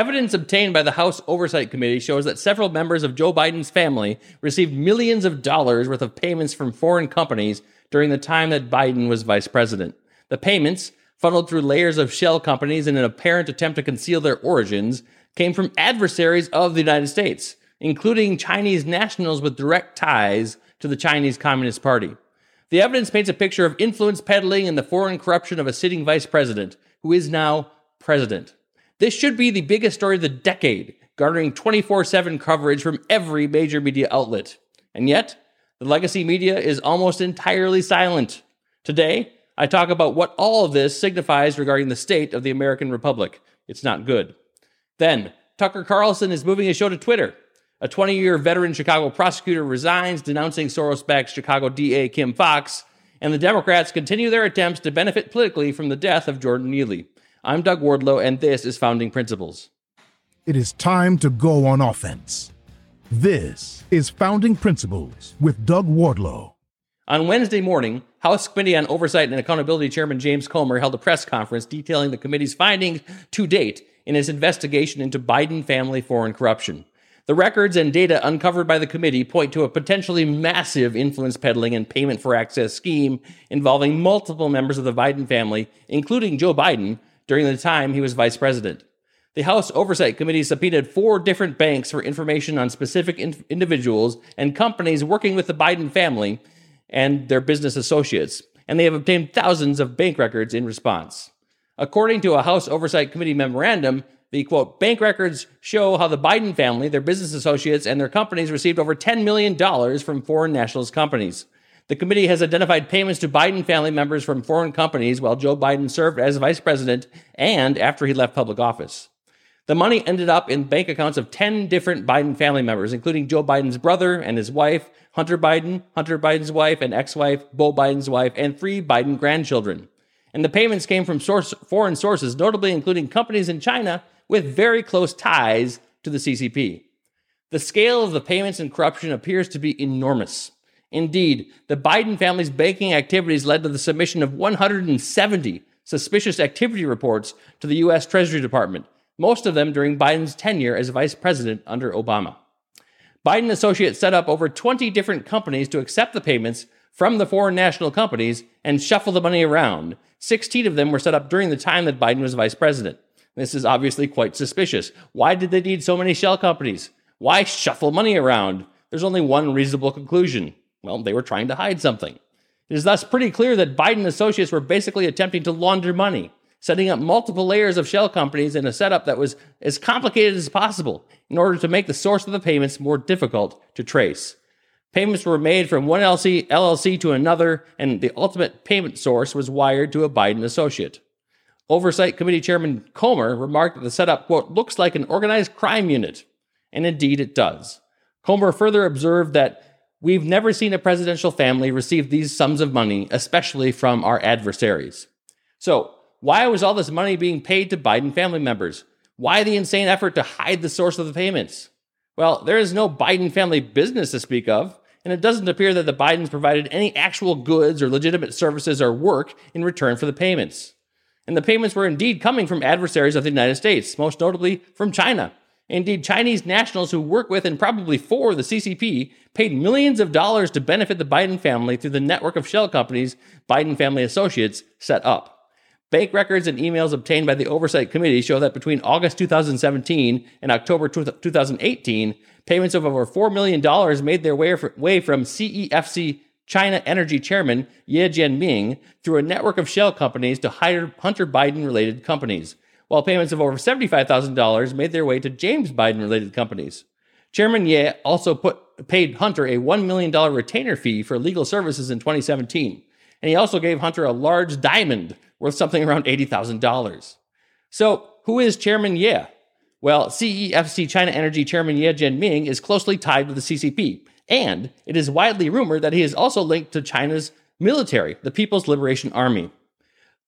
Evidence obtained by the House Oversight Committee shows that several members of Joe Biden's family received millions of dollars worth of payments from foreign companies during the time that Biden was vice president. The payments, funneled through layers of shell companies in an apparent attempt to conceal their origins, came from adversaries of the United States, including Chinese nationals with direct ties to the Chinese Communist Party. The evidence paints a picture of influence peddling and the foreign corruption of a sitting vice president, who is now president. This should be the biggest story of the decade, garnering 24 7 coverage from every major media outlet. And yet, the legacy media is almost entirely silent. Today, I talk about what all of this signifies regarding the state of the American Republic. It's not good. Then, Tucker Carlson is moving his show to Twitter. A 20 year veteran Chicago prosecutor resigns, denouncing Soros backed Chicago DA Kim Foxx, and the Democrats continue their attempts to benefit politically from the death of Jordan Neely. I'm Doug Wardlow, and this is Founding Principles. It is time to go on offense. This is Founding Principles with Doug Wardlow. On Wednesday morning, House Committee on Oversight and Accountability Chairman James Comer held a press conference detailing the committee's findings to date in its investigation into Biden family foreign corruption. The records and data uncovered by the committee point to a potentially massive influence peddling and payment for access scheme involving multiple members of the Biden family, including Joe Biden, during the time he was vice president. The House Oversight Committee subpoenaed four different banks for information on specific in- individuals and companies working with the Biden family and their business associates, and they have obtained thousands of bank records in response. According to a House Oversight Committee memorandum, the quote, bank records show how the Biden family, their business associates, and their companies received over $10 million from foreign nationals companies. The committee has identified payments to Biden family members from foreign companies while Joe Biden served as vice president and after he left public office. The money ended up in bank accounts of 10 different Biden family members, including Joe Biden's brother and his wife, Hunter Biden, Hunter Biden's wife and ex wife, Beau Biden's wife, and three Biden grandchildren. And the payments came from source, foreign sources, notably including companies in China with very close ties to the CCP. The scale of the payments and corruption appears to be enormous. Indeed, the Biden family's banking activities led to the submission of 170 suspicious activity reports to the U.S. Treasury Department, most of them during Biden's tenure as vice president under Obama. Biden associates set up over 20 different companies to accept the payments from the foreign national companies and shuffle the money around. 16 of them were set up during the time that Biden was vice president. This is obviously quite suspicious. Why did they need so many shell companies? Why shuffle money around? There's only one reasonable conclusion. Well, they were trying to hide something. It is thus pretty clear that Biden associates were basically attempting to launder money, setting up multiple layers of shell companies in a setup that was as complicated as possible in order to make the source of the payments more difficult to trace. Payments were made from one LLC, LLC to another, and the ultimate payment source was wired to a Biden associate. Oversight Committee Chairman Comer remarked that the setup, quote, looks like an organized crime unit. And indeed it does. Comer further observed that we've never seen a presidential family receive these sums of money, especially from our adversaries. So, why was all this money being paid to Biden family members? Why the insane effort to hide the source of the payments? Well, there is no Biden family business to speak of, and it doesn't appear that the Bidens provided any actual goods or legitimate services or work in return for the payments and the payments were indeed coming from adversaries of the United States, most notably from China. Indeed, Chinese nationals who work with and probably for the CCP paid millions of dollars to benefit the Biden family through the network of shell companies Biden family associates set up. Bank records and emails obtained by the Oversight Committee show that between August 2017 and October 2018, payments of over $4 million made their way from CEFC China Energy Chairman Ye Jianming through a network of shell companies to Hunter Biden related companies, while payments of over $75,000 made their way to James Biden related companies. Chairman Ye also put, paid Hunter a $1 million retainer fee for legal services in 2017, and he also gave Hunter a large diamond worth something around $80,000. So, who is Chairman Ye? Well, CEFC China Energy Chairman Ye Jianming is closely tied to the CCP, and it is widely rumored that he is also linked to China's military, the People's Liberation Army.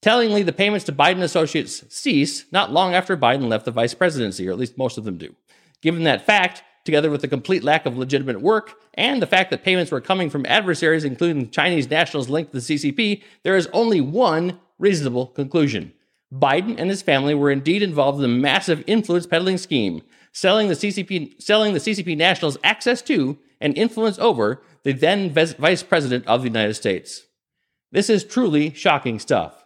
Tellingly, the payments to Biden associates cease not long after Biden left the vice presidency, or at least most of them do. Given that fact, together with the complete lack of legitimate work and the fact that payments were coming from adversaries, including Chinese nationals linked to the CCP, there is only one reasonable conclusion. Biden and his family were indeed involved in a massive influence peddling scheme, selling the CCP, selling the CCP nationals access to and influence over the then vice president of the United States. This is truly shocking stuff.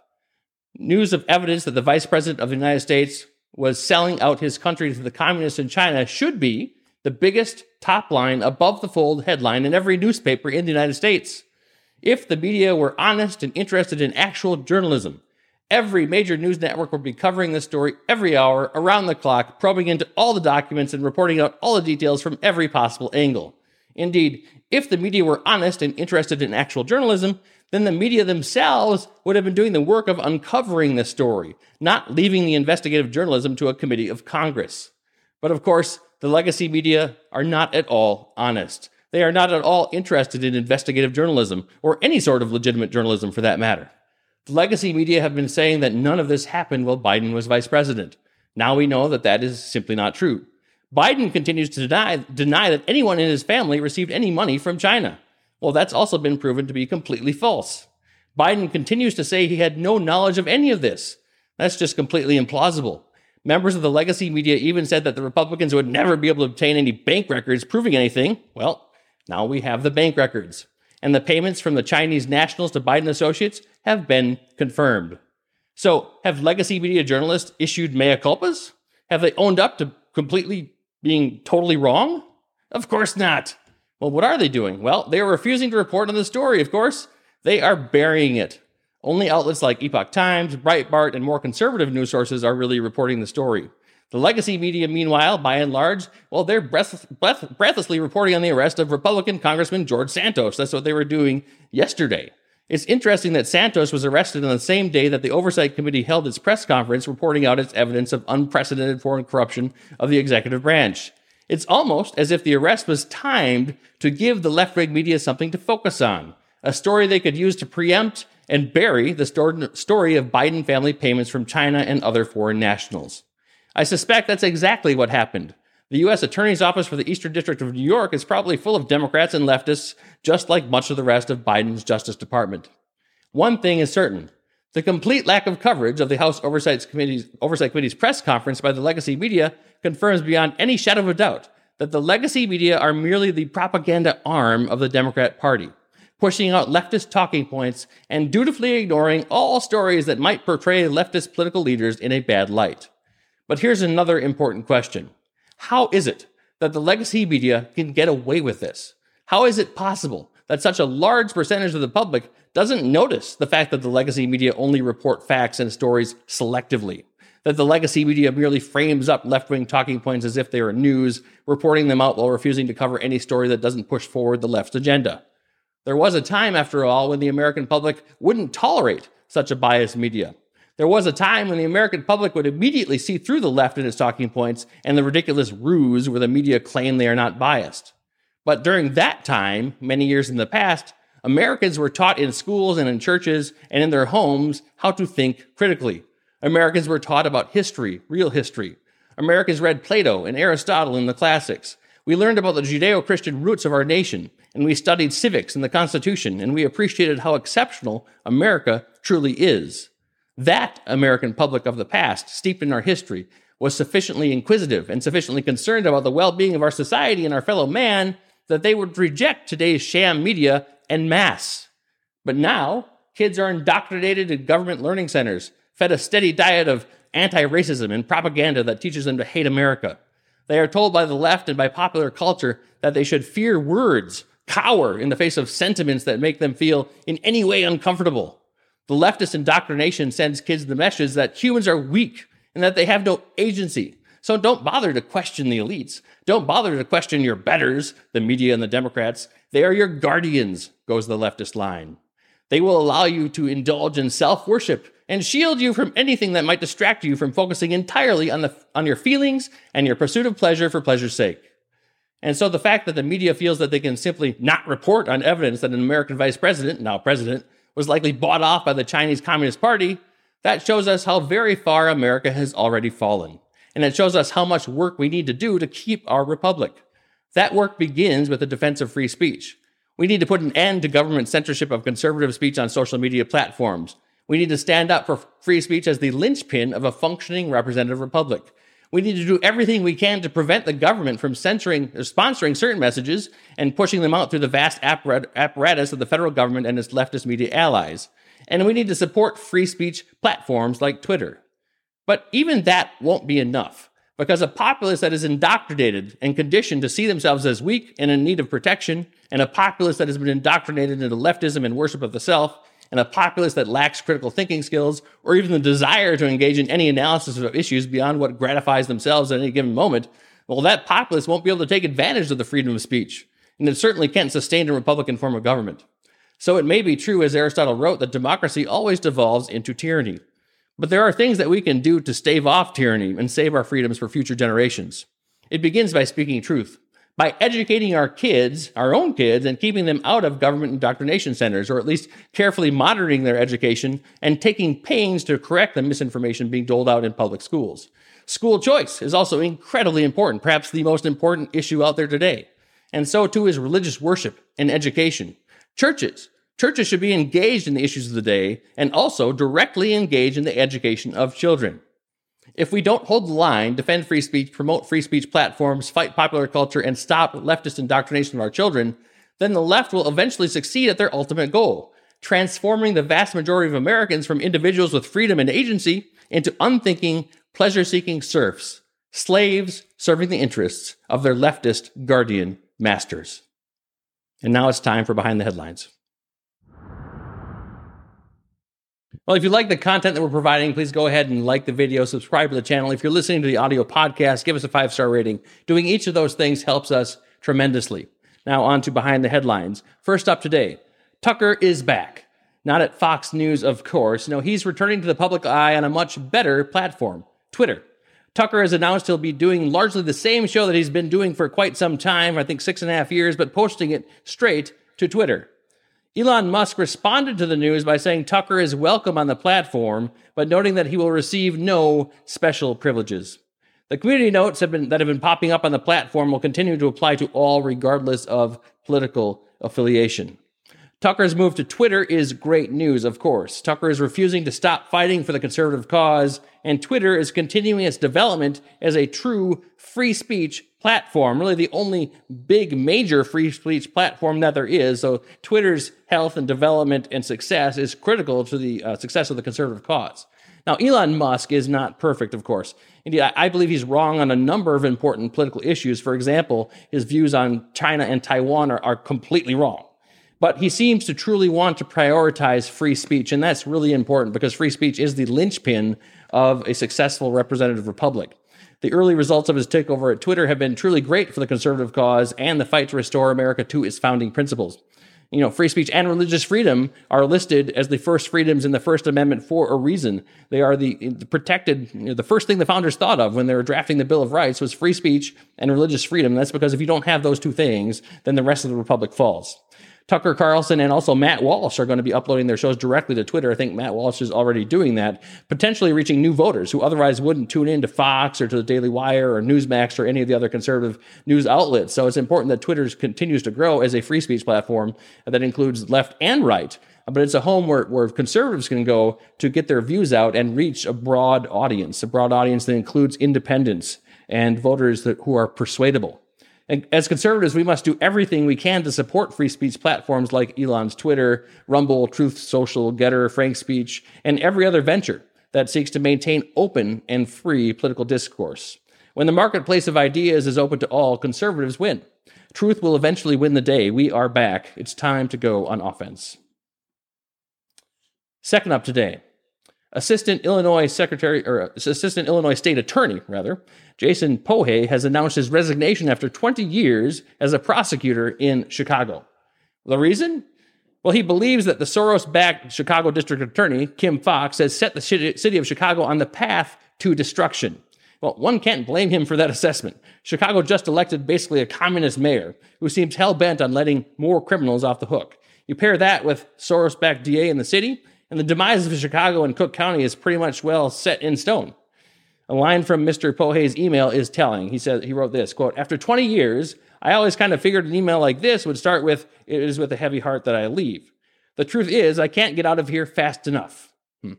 News of evidence that the vice president of the United States was selling out his country to the communists in China should be the biggest top line above the fold headline in every newspaper in the United States. If the media were honest and interested in actual journalism, Every major news network would be covering this story every hour, around the clock, probing into all the documents and reporting out all the details from every possible angle. Indeed, if the media were honest and interested in actual journalism, then the media themselves would have been doing the work of uncovering the story, not leaving the investigative journalism to a committee of Congress. But of course, the legacy media are not at all honest. They are not at all interested in investigative journalism, or any sort of legitimate journalism for that matter. The legacy media have been saying that none of this happened while Biden was vice president. Now we know that that is simply not true. Biden continues to deny, deny that anyone in his family received any money from China. Well, that's also been proven to be completely false. Biden continues to say he had no knowledge of any of this. That's just completely implausible. Members of the legacy media even said that the Republicans would never be able to obtain any bank records proving anything. Well, now we have the bank records. And the payments from the Chinese nationals to Biden associates have been confirmed. So, have legacy media journalists issued mea culpas? Have they owned up to completely being totally wrong? Of course not. Well, what are they doing? Well, they are refusing to report on the story, of course. They are burying it. Only outlets like Epoch Times, Breitbart, and more conservative news sources are really reporting the story. The legacy media, meanwhile, by and large, well, they're breath, breath, breathlessly reporting on the arrest of Republican Congressman George Santos. That's what they were doing yesterday. It's interesting that Santos was arrested on the same day that the Oversight Committee held its press conference reporting out its evidence of unprecedented foreign corruption of the executive branch. It's almost as if the arrest was timed to give the left wing media something to focus on, a story they could use to preempt and bury the story of Biden family payments from China and other foreign nationals. I suspect that's exactly what happened. The U.S. Attorney's Office for the Eastern District of New York is probably full of Democrats and leftists, just like much of the rest of Biden's Justice Department. One thing is certain the complete lack of coverage of the House Oversight Committee's, Oversight Committee's press conference by the legacy media confirms beyond any shadow of a doubt that the legacy media are merely the propaganda arm of the Democrat Party, pushing out leftist talking points and dutifully ignoring all stories that might portray leftist political leaders in a bad light. But here's another important question how is it that the legacy media can get away with this? How is it possible that such a large percentage of the public doesn't notice the fact that the legacy media only report facts and stories selectively? That the legacy media merely frames up left wing talking points as if they are news, reporting them out while refusing to cover any story that doesn't push forward the left's agenda. There was a time, after all, when the American public wouldn't tolerate such a biased media. There was a time when the American public would immediately see through the left and its talking points and the ridiculous ruse where the media claim they are not biased. But during that time, many years in the past, Americans were taught in schools and in churches and in their homes how to think critically. Americans were taught about history, real history. Americans read Plato and Aristotle in the classics. We learned about the Judeo Christian roots of our nation, and we studied civics and the Constitution, and we appreciated how exceptional America truly is. That American public of the past, steeped in our history, was sufficiently inquisitive and sufficiently concerned about the well being of our society and our fellow man that they would reject today's sham media en masse. But now, kids are indoctrinated in government learning centers, fed a steady diet of anti racism and propaganda that teaches them to hate America. They are told by the left and by popular culture that they should fear words, cower in the face of sentiments that make them feel in any way uncomfortable. The leftist indoctrination sends kids the message that humans are weak and that they have no agency. So don't bother to question the elites. Don't bother to question your betters, the media and the Democrats. They are your guardians, goes the leftist line. They will allow you to indulge in self worship and shield you from anything that might distract you from focusing entirely on, the, on your feelings and your pursuit of pleasure for pleasure's sake. And so the fact that the media feels that they can simply not report on evidence that an American vice president, now president, was likely bought off by the Chinese Communist Party, that shows us how very far America has already fallen. And it shows us how much work we need to do to keep our republic. That work begins with the defense of free speech. We need to put an end to government censorship of conservative speech on social media platforms. We need to stand up for free speech as the linchpin of a functioning representative republic. We need to do everything we can to prevent the government from censoring or sponsoring certain messages and pushing them out through the vast apparatus of the federal government and its leftist media allies. And we need to support free speech platforms like Twitter. But even that won't be enough because a populace that is indoctrinated and conditioned to see themselves as weak and in need of protection, and a populace that has been indoctrinated into leftism and worship of the self, and a populace that lacks critical thinking skills or even the desire to engage in any analysis of issues beyond what gratifies themselves at any given moment, well, that populace won't be able to take advantage of the freedom of speech. And it certainly can't sustain a Republican form of government. So it may be true, as Aristotle wrote, that democracy always devolves into tyranny. But there are things that we can do to stave off tyranny and save our freedoms for future generations. It begins by speaking truth by educating our kids, our own kids, and keeping them out of government indoctrination centers, or at least carefully monitoring their education and taking pains to correct the misinformation being doled out in public schools. School choice is also incredibly important, perhaps the most important issue out there today. And so too is religious worship and education. Churches. Churches should be engaged in the issues of the day and also directly engage in the education of children. If we don't hold the line, defend free speech, promote free speech platforms, fight popular culture, and stop leftist indoctrination of our children, then the left will eventually succeed at their ultimate goal transforming the vast majority of Americans from individuals with freedom and agency into unthinking, pleasure seeking serfs, slaves serving the interests of their leftist guardian masters. And now it's time for Behind the Headlines. Well, if you like the content that we're providing, please go ahead and like the video, subscribe to the channel. If you're listening to the audio podcast, give us a five star rating. Doing each of those things helps us tremendously. Now, on to behind the headlines. First up today Tucker is back. Not at Fox News, of course. No, he's returning to the public eye on a much better platform Twitter. Tucker has announced he'll be doing largely the same show that he's been doing for quite some time, I think six and a half years, but posting it straight to Twitter. Elon Musk responded to the news by saying Tucker is welcome on the platform, but noting that he will receive no special privileges. The community notes have been, that have been popping up on the platform will continue to apply to all, regardless of political affiliation. Tucker's move to Twitter is great news, of course. Tucker is refusing to stop fighting for the conservative cause, and Twitter is continuing its development as a true free speech platform, really the only big major free speech platform that there is. So Twitter's health and development and success is critical to the uh, success of the conservative cause. Now, Elon Musk is not perfect, of course. Indeed, I believe he's wrong on a number of important political issues. For example, his views on China and Taiwan are, are completely wrong. But he seems to truly want to prioritize free speech, and that's really important because free speech is the linchpin of a successful representative republic. The early results of his takeover at Twitter have been truly great for the conservative cause and the fight to restore America to its founding principles. You know, free speech and religious freedom are listed as the first freedoms in the First Amendment for a reason. They are the, the protected, you know, the first thing the founders thought of when they were drafting the Bill of Rights was free speech and religious freedom. That's because if you don't have those two things, then the rest of the republic falls. Tucker Carlson and also Matt Walsh are going to be uploading their shows directly to Twitter. I think Matt Walsh is already doing that, potentially reaching new voters who otherwise wouldn't tune in to Fox or to the Daily Wire or Newsmax or any of the other conservative news outlets. So it's important that Twitter continues to grow as a free speech platform that includes left and right. But it's a home where, where conservatives can go to get their views out and reach a broad audience, a broad audience that includes independents and voters that, who are persuadable. And as conservatives, we must do everything we can to support free speech platforms like Elon's Twitter, Rumble, Truth Social, Gettr, Frank Speech, and every other venture that seeks to maintain open and free political discourse. When the marketplace of ideas is open to all, conservatives win. Truth will eventually win the day. We are back. It's time to go on offense. Second up today, Assistant Illinois Secretary or Assistant Illinois State Attorney, rather, Jason Poje has announced his resignation after 20 years as a prosecutor in Chicago. The reason? Well, he believes that the Soros backed Chicago District Attorney, Kim Foxx, has set the city of Chicago on the path to destruction. Well, one can't blame him for that assessment. Chicago just elected basically a communist mayor who seems hell bent on letting more criminals off the hook. You pair that with Soros backed DA in the city, and the demise of Chicago and Cook County is pretty much well set in stone. A line from Mr. Poje's email is telling. He said he wrote this quote, after 20 years, I always kind of figured an email like this would start with, it is with a heavy heart that I leave. The truth is, I can't get out of here fast enough. Hmm.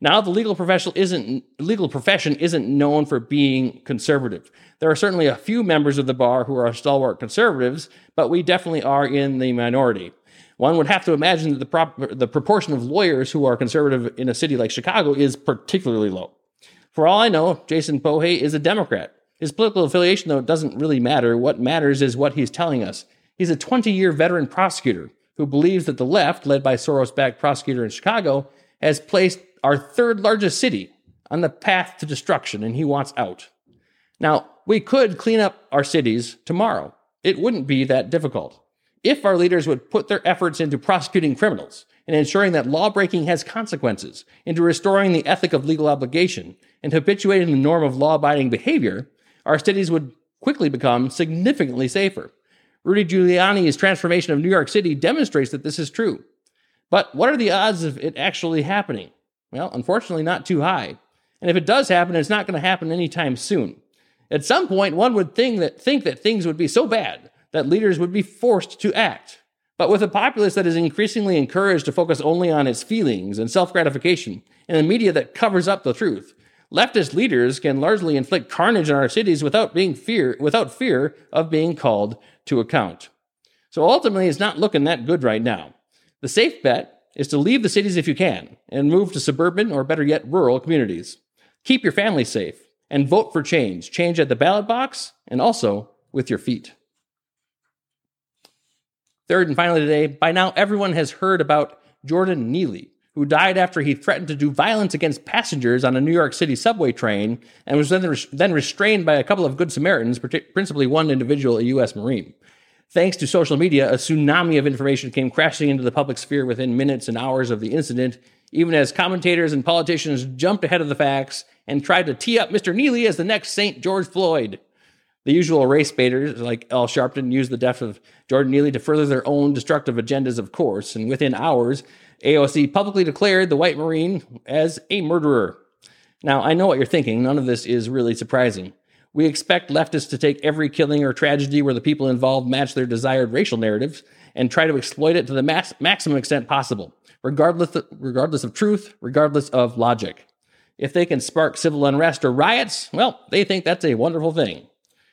Now, the legal isn't legal profession isn't known for being conservative. There are certainly a few members of the bar who are stalwart conservatives, but we definitely are in the minority. One would have to imagine that the, prop- the proportion of lawyers who are conservative in a city like Chicago is particularly low. For all I know, Jason Poje is a Democrat. His political affiliation, though, doesn't really matter. What matters is what he's telling us. He's a 20 year veteran prosecutor who believes that the left, led by Soros backed prosecutor in Chicago, has placed our third largest city on the path to destruction, and he wants out. Now, we could clean up our cities tomorrow. It wouldn't be that difficult. If our leaders would put their efforts into prosecuting criminals and ensuring that lawbreaking has consequences, into restoring the ethic of legal obligation, and habituating the norm of law abiding behavior, our cities would quickly become significantly safer. Rudy Giuliani's transformation of New York City demonstrates that this is true. But what are the odds of it actually happening? Well, unfortunately, not too high. And if it does happen, it's not going to happen anytime soon. At some point, one would think that, think that things would be so bad that leaders would be forced to act. But with a populace that is increasingly encouraged to focus only on its feelings and self gratification, and a media that covers up the truth, leftist leaders can largely inflict carnage in our cities without being fear without fear of being called to account. So ultimately, it's not looking that good right now. The safe bet is to leave the cities if you can and move to suburban or better yet, rural communities. Keep your family safe and vote for change. Change at the ballot box and also with your feet. Third and finally today, by now everyone has heard about Jordan Neely, who died after he threatened to do violence against passengers on a New York City subway train and was then, then restrained by a couple of Good Samaritans, principally one individual, a U.S. Marine. Thanks to social media, a tsunami of information came crashing into the public sphere within minutes and hours of the incident, even as commentators and politicians jumped ahead of the facts and tried to tee up Mr. Neely as the next St. George Floyd. The usual race baiters, like Al Sharpton, used the death of Jordan Neely to further their own destructive agendas, of course, and within hours, AOC publicly declared the white Marine as a murderer. Now, I know what you're thinking. None of this is really surprising. We expect leftists to take every killing or tragedy where the people involved match their desired racial narratives and try to exploit it to the max- maximum extent possible, regardless regardless of truth, regardless of logic. If they can spark civil unrest or riots, well, they think that's a wonderful thing.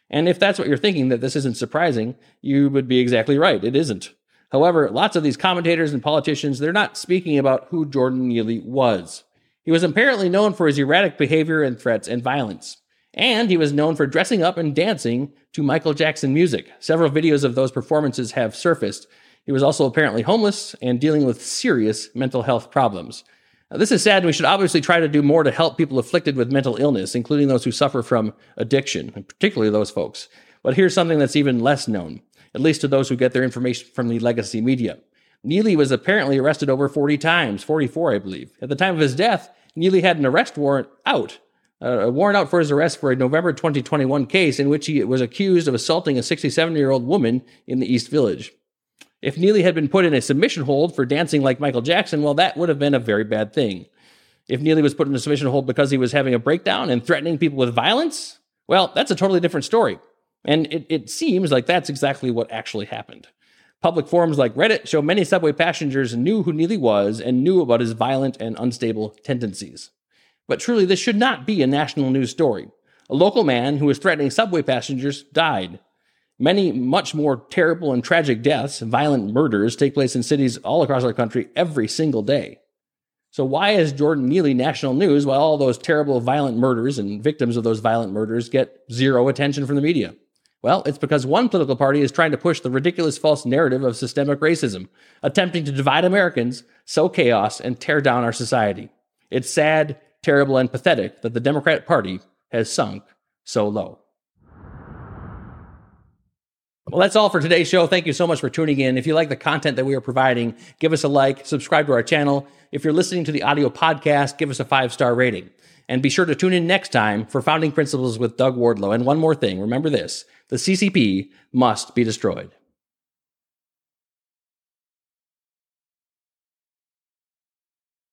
And if that's what you're thinking, that this isn't surprising, you would be exactly right. It isn't. However, lots of these commentators and politicians, they're not speaking about who Jordan Neely was. He was apparently known for his erratic behavior and threats and violence. And he was known for dressing up and dancing to Michael Jackson music. Several videos of those performances have surfaced. He was also apparently homeless and dealing with serious mental health problems. Now, this is sad, and we should obviously try to do more to help people afflicted with mental illness, including those who suffer from addiction, and particularly those folks. But here's something that's even less known, at least to those who get their information from the legacy media. Neely was apparently arrested over 40 times, 44, I believe. At the time of his death, Neely had an arrest warrant out uh, a warrant out for his arrest for a November 2021 case in which he was accused of assaulting a 67 year old woman in the East Village. If Neely had been put in a submission hold for dancing like Michael Jackson, well, that would have been a very bad thing. If Neely was put in a submission hold because he was having a breakdown and threatening people with violence, well, that's a totally different story. And it, it seems like that's exactly what actually happened. Public forums like Reddit show many subway passengers knew who Neely was and knew about his violent and unstable tendencies. But truly, this should not be a national news story. A local man who was threatening subway passengers died. Many much more terrible and tragic deaths, violent murders, take place in cities all across our country every single day. So, why is Jordan Neely national news while all those terrible violent murders and victims of those violent murders get zero attention from the media? Well, it's because one political party is trying to push the ridiculous false narrative of systemic racism, attempting to divide Americans, sow chaos, and tear down our society. It's sad, terrible, and pathetic that the Democratic Party has sunk so low. Well, that's all for today's show. Thank you so much for tuning in. If you like the content that we are providing, give us a like, subscribe to our channel. If you're listening to the audio podcast, give us a five star rating. And be sure to tune in next time for Founding Principles with Doug Wardlow. And one more thing remember this the CCP must be destroyed.